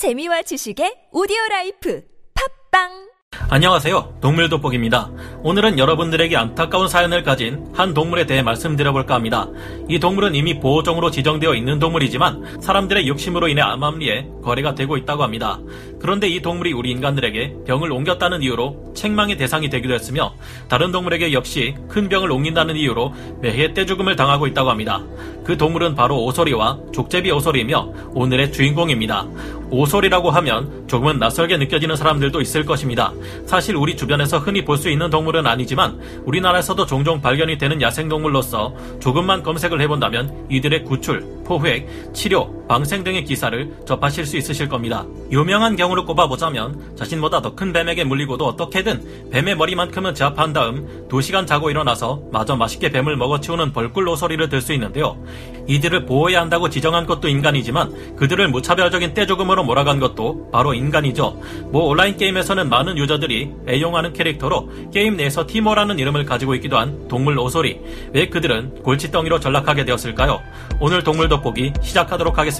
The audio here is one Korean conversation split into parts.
재미와 지식의 오디오 라이프 팟빵 안녕하세요. 동물 돋보기입니다. 오늘은 여러분들에게 안타까운 사연을 가진 한 동물에 대해 말씀드려볼까 합니다. 이 동물은 이미 보호종으로 지정되어 있는 동물이지만 사람들의 욕심으로 인해 암암리에 거래가 되고 있다고 합니다. 그런데 이 동물이 우리 인간들에게 병을 옮겼다는 이유로 책망의 대상이 되기도 했으며 다른 동물에게 역시 큰 병을 옮긴다는 이유로 매해 떼죽음을 당하고 있다고 합니다. 그 동물은 바로 오소리와 족제비 오소리이며 오늘의 주인공입니다. 오소리라고 하면 조금은 낯설게 느껴지는 사람들도 있을 것입니다. 사실 우리 주변에서 흔히 볼 수 있는 동물은 아니지만 우리나라에서도 종종 발견이 되는 야생동물로서 조금만 검색을 해본다면 이들의 구출, 포획, 치료, 방생 등의 기사를 접하실 수 있으실 겁니다. 유명한 경우를 꼽아보자면 자신보다 더 큰 뱀에게 물리고도 어떻게든 뱀의 머리만큼은 제압한 다음 2시간 자고 일어나서 마저 맛있게 뱀을 먹어치우는 벌꿀 오소리를 들 수 있는데요. 이들을 보호해야 한다고 지정한 것도 인간이지만 그들을 무차별적인 떼죽음으로 몰아간 것도 바로 인간이죠. 뭐 온라인 게임에서는 많은 유저들이 애용하는 캐릭터로 게임 내에서 티모라는 이름을 가지고 있기도 한 동물 오소리. 왜 그들은 골칫덩이로 전락하게 되었을까요? 오늘 동물 돋보기 시작하도록 하겠습니다.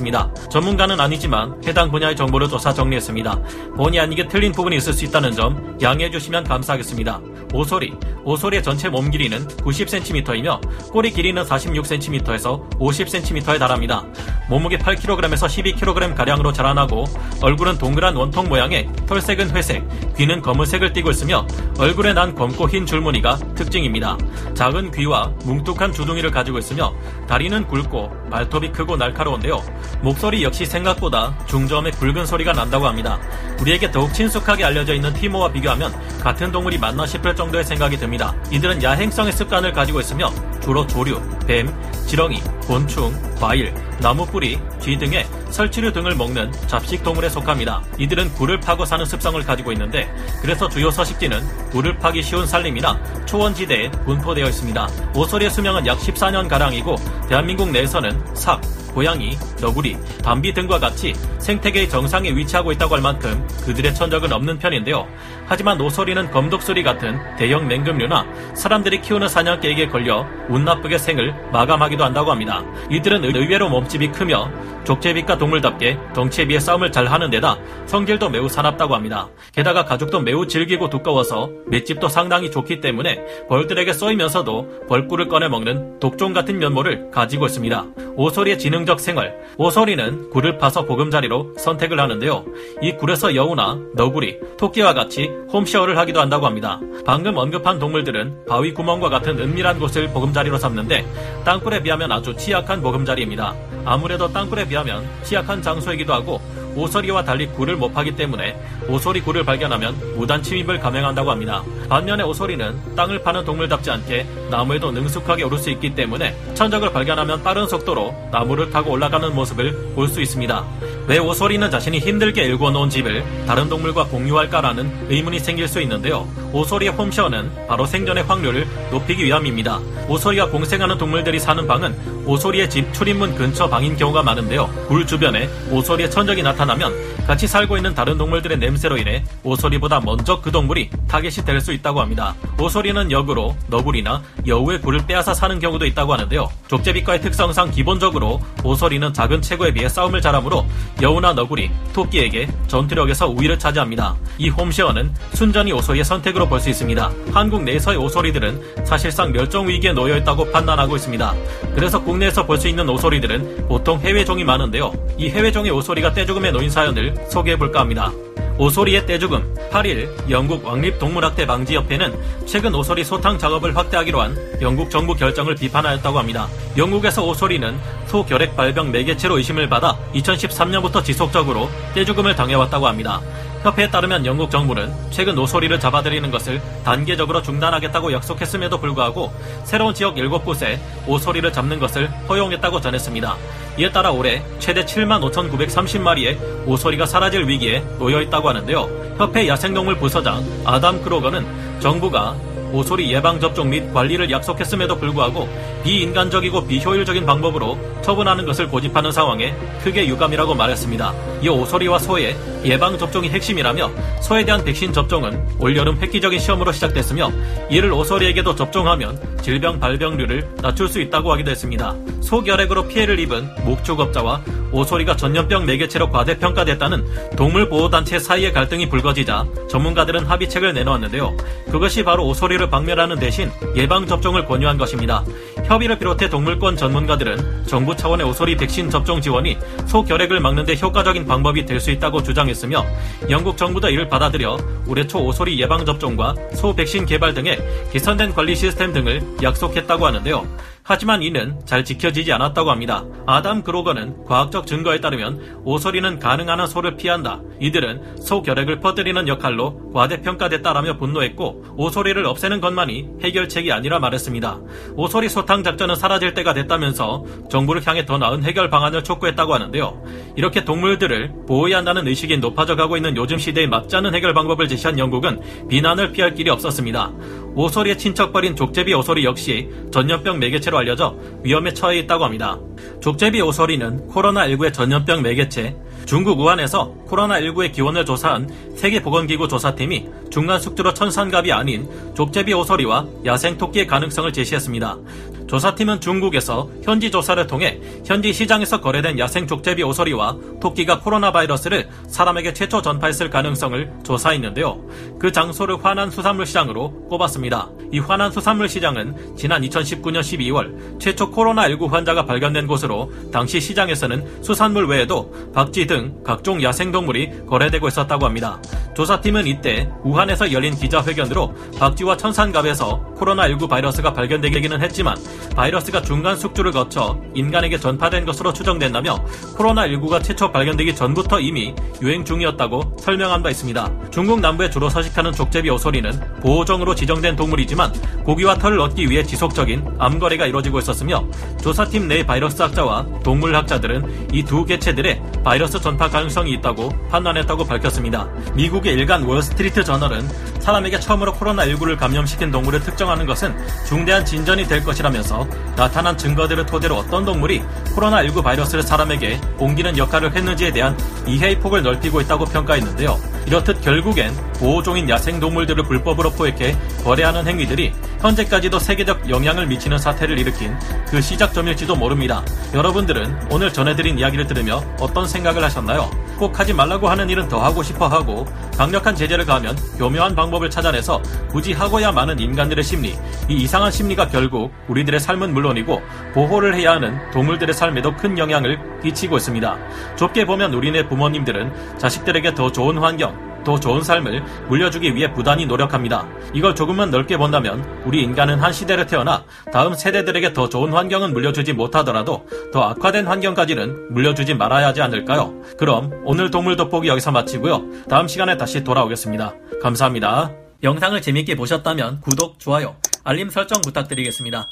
전문가는 아니지만 해당 분야의 정보를 조사 정리했습니다. 본의 아니게 틀린 부분이 있을 수 있다는 점 양해해 주시면 감사하겠습니다. 오소리. 오소리의 전체 몸 길이는 90cm이며 꼬리 길이는 46cm에서 50cm에 달합니다. 몸무게 8kg에서 12kg 가량으로 자라나고 얼굴은 동그란 원통 모양의 털색은 회색, 귀는 검은색을 띠고 있으며 얼굴에 난 검고 흰 줄무늬가 특징입니다. 작은 귀와 뭉툭한 주둥이를 가지고 있으며 다리는 굵고 발톱이 크고 날카로운데요. 목소리 역시 생각보다 중저음의 굵은 소리가 난다고 합니다. 우리에게 더욱 친숙하게 알려져 있는 티모와 비교하면 같은 동물이 맞나 싶을 정도의 생각이 듭니다. 이들은 야행성의 습관을 가지고 있으며 주로 조류, 뱀, 지렁이, 곤충, 과일, 나무 뿌리, 쥐 등의 설치류 등을 먹는 잡식 동물에 속합니다. 이들은 굴을 파고 사는 습성을 가지고 있는데 그래서 주요 서식지는 굴을 파기 쉬운 산림이나 초원지대에 분포되어 있습니다. 오소리의 수명은 약 14년 가량이고 대한민국 내에서는 삭, 고양이, 너구리, 담비 등과 같이 생태계의 정상에 위치하고 있다고 할 만큼 그들의 천적은 없는 편인데요. 하지만 오소리는 검독소리 같은 대형 맹금류나 사람들이 키우는 사냥개에게 걸려 운 나쁘게 생을 마감하기도 한다고 합니다. 이들은 의외로 몸집이 크며 족제비과 동물답게 덩치에 비해 싸움을 잘 하는 데다 성질도 매우 사납다고 합니다. 게다가 가죽도 매우 질기고 두꺼워서 맷집도 상당히 좋기 때문에 벌들에게 쏘이면서도 벌꿀을 꺼내 먹는 독종 같은 면모를 가지고 있습니다. 오소리의 지능 적 생활. 오소리는 굴을 파서 보금자리로 선택을 하는데요. 이 굴에서 여우나 너구리, 토끼와 같이 홈쉐어를 하기도 한다고 합니다. 방금 언급한 동물들은 바위 구멍과 같은 은밀한 곳을 보금자리로 삼는데 땅굴에 비하면 아주 취약한 보금자리입니다. 아무래도 땅굴에 비하면 취약한 장소이기도 하고 오소리와 달리 굴을 못 파기 때문에 오소리 굴을 발견하면 무단 침입을 감행한다고 합니다. 반면에 오소리는 땅을 파는 동물답지 않게 나무에도 능숙하게 오를 수 있기 때문에 천적을 발견하면 빠른 속도로 나무를 타고 올라가는 모습을 볼 수 있습니다. 왜 오소리는 자신이 힘들게 일궈 놓은 집을 다른 동물과 공유할까라는 의문이 생길 수 있는데요. 오소리의 홈쉐어는 바로 생존의 확률을 높이기 위함입니다. 오소리가 공생하는 동물들이 사는 방은 오소리의 집 출입문 근처 방인 경우가 많은데요. 굴 주변에 오소리의 천적이 나타나면 같이 살고 있는 다른 동물들의 냄새로 인해 오소리보다 먼저 그 동물이 타겟이 될 수 있다고 합니다. 오소리는 역으로 너구리나 여우의 굴을 빼앗아 사는 경우도 있다고 하는데요. 족제비과의 특성상 기본적으로 오소리는 작은 체구에 비해 싸움을 잘하므로 여우나 너구리, 토끼에게 전투력에서 우위를 차지합니다. 이 홈쉐어는 순전히 오소리의 선택으로 볼 수 있습니다. 한국 내에서의 오소리들은 사실상 멸종 위기에 놓여 있다고 판단하고 있습니다. 그래서 국내에서 볼 수 있는 오소리들은 보통 해외종이 많은데요. 이 해외종의 오소리가 떼죽음에 놓인 사연을 소개해볼까 합니다. 오소리의 떼죽음 8일 영국 왕립동물학대 방지협회는 최근 오소리 소탕 작업을 확대하기로 한 영국 정부 결정을 비판하였다고 합니다. 영국에서 오소리는 소결핵 발병 매개체로 의심을 받아 2013년부터 지속적으로 떼죽음을 당해왔다고 합니다. 협회에 따르면 영국 정부는 최근 오소리를 잡아들이는 것을 단계적으로 중단하겠다고 약속했음에도 불구하고 새로운 지역 7곳에 오소리를 잡는 것을 허용했다고 전했습니다. 이에 따라 올해 최대 7만 5,930마리의 오소리가 사라질 위기에 놓여 있다고 하는데요. 협회 야생동물 부서장 아담 크로거는 정부가 오소리 예방접종 및 관리를 약속했음에도 불구하고 비인간적이고 비효율적인 방법으로 처분하는 것을 고집하는 상황에 크게 유감이라고 말했습니다. 이 오소리와 소의 예방접종이 핵심이라며 소에 대한 백신 접종은 올여름 획기적인 시험으로 시작됐으며 이를 오소리에게도 접종하면 질병 발병률을 낮출 수 있다고 하기도 했습니다. 소결핵으로 피해를 입은 목축업자와 오소리가 전염병 매개체로 과대평가됐다는 동물보호단체 사이의 갈등이 불거지자 전문가들은 합의책을 내놓았는데요. 그것이 바로 오소리를 박멸하는 대신 예방접종을 권유한 것입니다. 협의를 비롯해 동물권 전문가들은 정부 차원의 오소리 백신 접종 지원이 소결핵을 막는 데 효과적인 방법이 될 수 있다고 주장했으며 영국 정부도 이를 받아들여 올해 초 오소리 예방접종과 소 백신 개발 등의 개선된 관리 시스템 등을 약속했다고 하는데요. 하지만 이는 잘 지켜지지 않았다고 합니다. 아담 그로거는 과학적 증거에 따르면 오소리는 가능한 한 소를 피한다. 이들은 소 결핵을 퍼뜨리는 역할로 과대평가됐다라며 분노했고 오소리를 없애는 것만이 해결책이 아니라 말했습니다. 오소리 소탕 작전은 사라질 때가 됐다면서 정부를 향해 더 나은 해결 방안을 촉구했다고 하는데요. 이렇게 동물들을 보호해야 한다는 의식이 높아져 가고 있는 요즘 시대에 맞지 않은 해결 방법을 제시한 영국은 비난을 피할 길이 없었습니다. 오소리의 친척벌인 족제비 오소리 역시 전염병 매개체로 알려져 위험에 처해 있다고 합니다. 족제비 오소리는 코로나19의 전염병 매개체, 중국 우한에서 코로나19의 기원을 조사한 세계보건기구 조사팀이 중간 숙주로 천산갑이 아닌 족제비 오소리와 야생 토끼의 가능성을 제시했습니다. 조사팀은 중국에서 현지 조사를 통해 현지 시장에서 거래된 야생 족제비 오소리와 토끼가 코로나 바이러스를 사람에게 최초 전파했을 가능성을 조사했는데요. 그 장소를 화난 수산물 시장으로 꼽았습니다. 이 화난 수산물 시장은 지난 2019년 12월 최초 코로나19 환자가 발견된 곳으로 당시 시장에서는 수산물 외에도 박쥐 등 각종 야생동물이 거래되고 있었다고 합니다. 조사팀은 이때 우한에서 열린 기자회견으로 박쥐와 천산갑에서 코로나19 바이러스가 발견되기는 했지만 바이러스가 중간 숙주를 거쳐 인간에게 전파된 것으로 추정된다며 코로나19가 최초 발견되기 전부터 이미 유행 중이었다고 설명한 바 있습니다. 중국 남부에 주로 서식하는 족제비 오소리는 보호종으로 지정된 동물이지만 고기와 털을 얻기 위해 지속적인 암거래가 이루어지고 있었으며 조사팀 내 바이러스학자와 동물학자들은 이 두 개체들의 바이러스 전파 가능성이 있다고 판단했다고 밝혔습니다. 미국 의 일간 월스트리트 저널은 사람에게 처음으로 코로나19를 감염시킨 동물을 특정하는 것은 중대한 진전이 될 것이라면서 나타난 증거들을 토대로 어떤 동물이 코로나19 바이러스를 사람에게 옮기는 역할을 했는지에 대한 이해의 폭을 넓히고 있다고 평가했는데요. 이렇듯 결국엔 보호종인 야생동물들을 불법으로 포획해 거래하는 행위들이 현재까지도 세계적 영향을 미치는 사태를 일으킨 그 시작점일지도 모릅니다. 여러분들은 오늘 전해드린 이야기를 들으며 어떤 생각을 하셨나요? 꼭 하지 말라고 하는 일은 더 하고 싶어 하고 강력한 제재를 가하면 교묘한 방법을 찾아내서 굳이 하고야 마는 인간들의 심리, 이 이상한 심리가 결국 우리들의 삶은 물론이고 보호를 해야 하는 동물들의 삶에도 큰 영향을 끼치고 있습니다. 좁게 보면 우리네 부모님들은 자식들에게 더 좋은 환경, 더 좋은 삶을 물려주기 위해 부단히 노력합니다. 이걸 조금만 넓게 본다면 우리 인간은 한 시대를 태어나 다음 세대들에게 더 좋은 환경은 물려주지 못하더라도 더 악화된 환경까지는 물려주지 말아야 하지 않을까요? 그럼 오늘 동물 돋보기 여기서 마치고요. 다음 시간에 다시 돌아오겠습니다. 감사합니다. 영상을 재밌게 보셨다면 구독, 좋아요, 알림 설정 부탁드리겠습니다.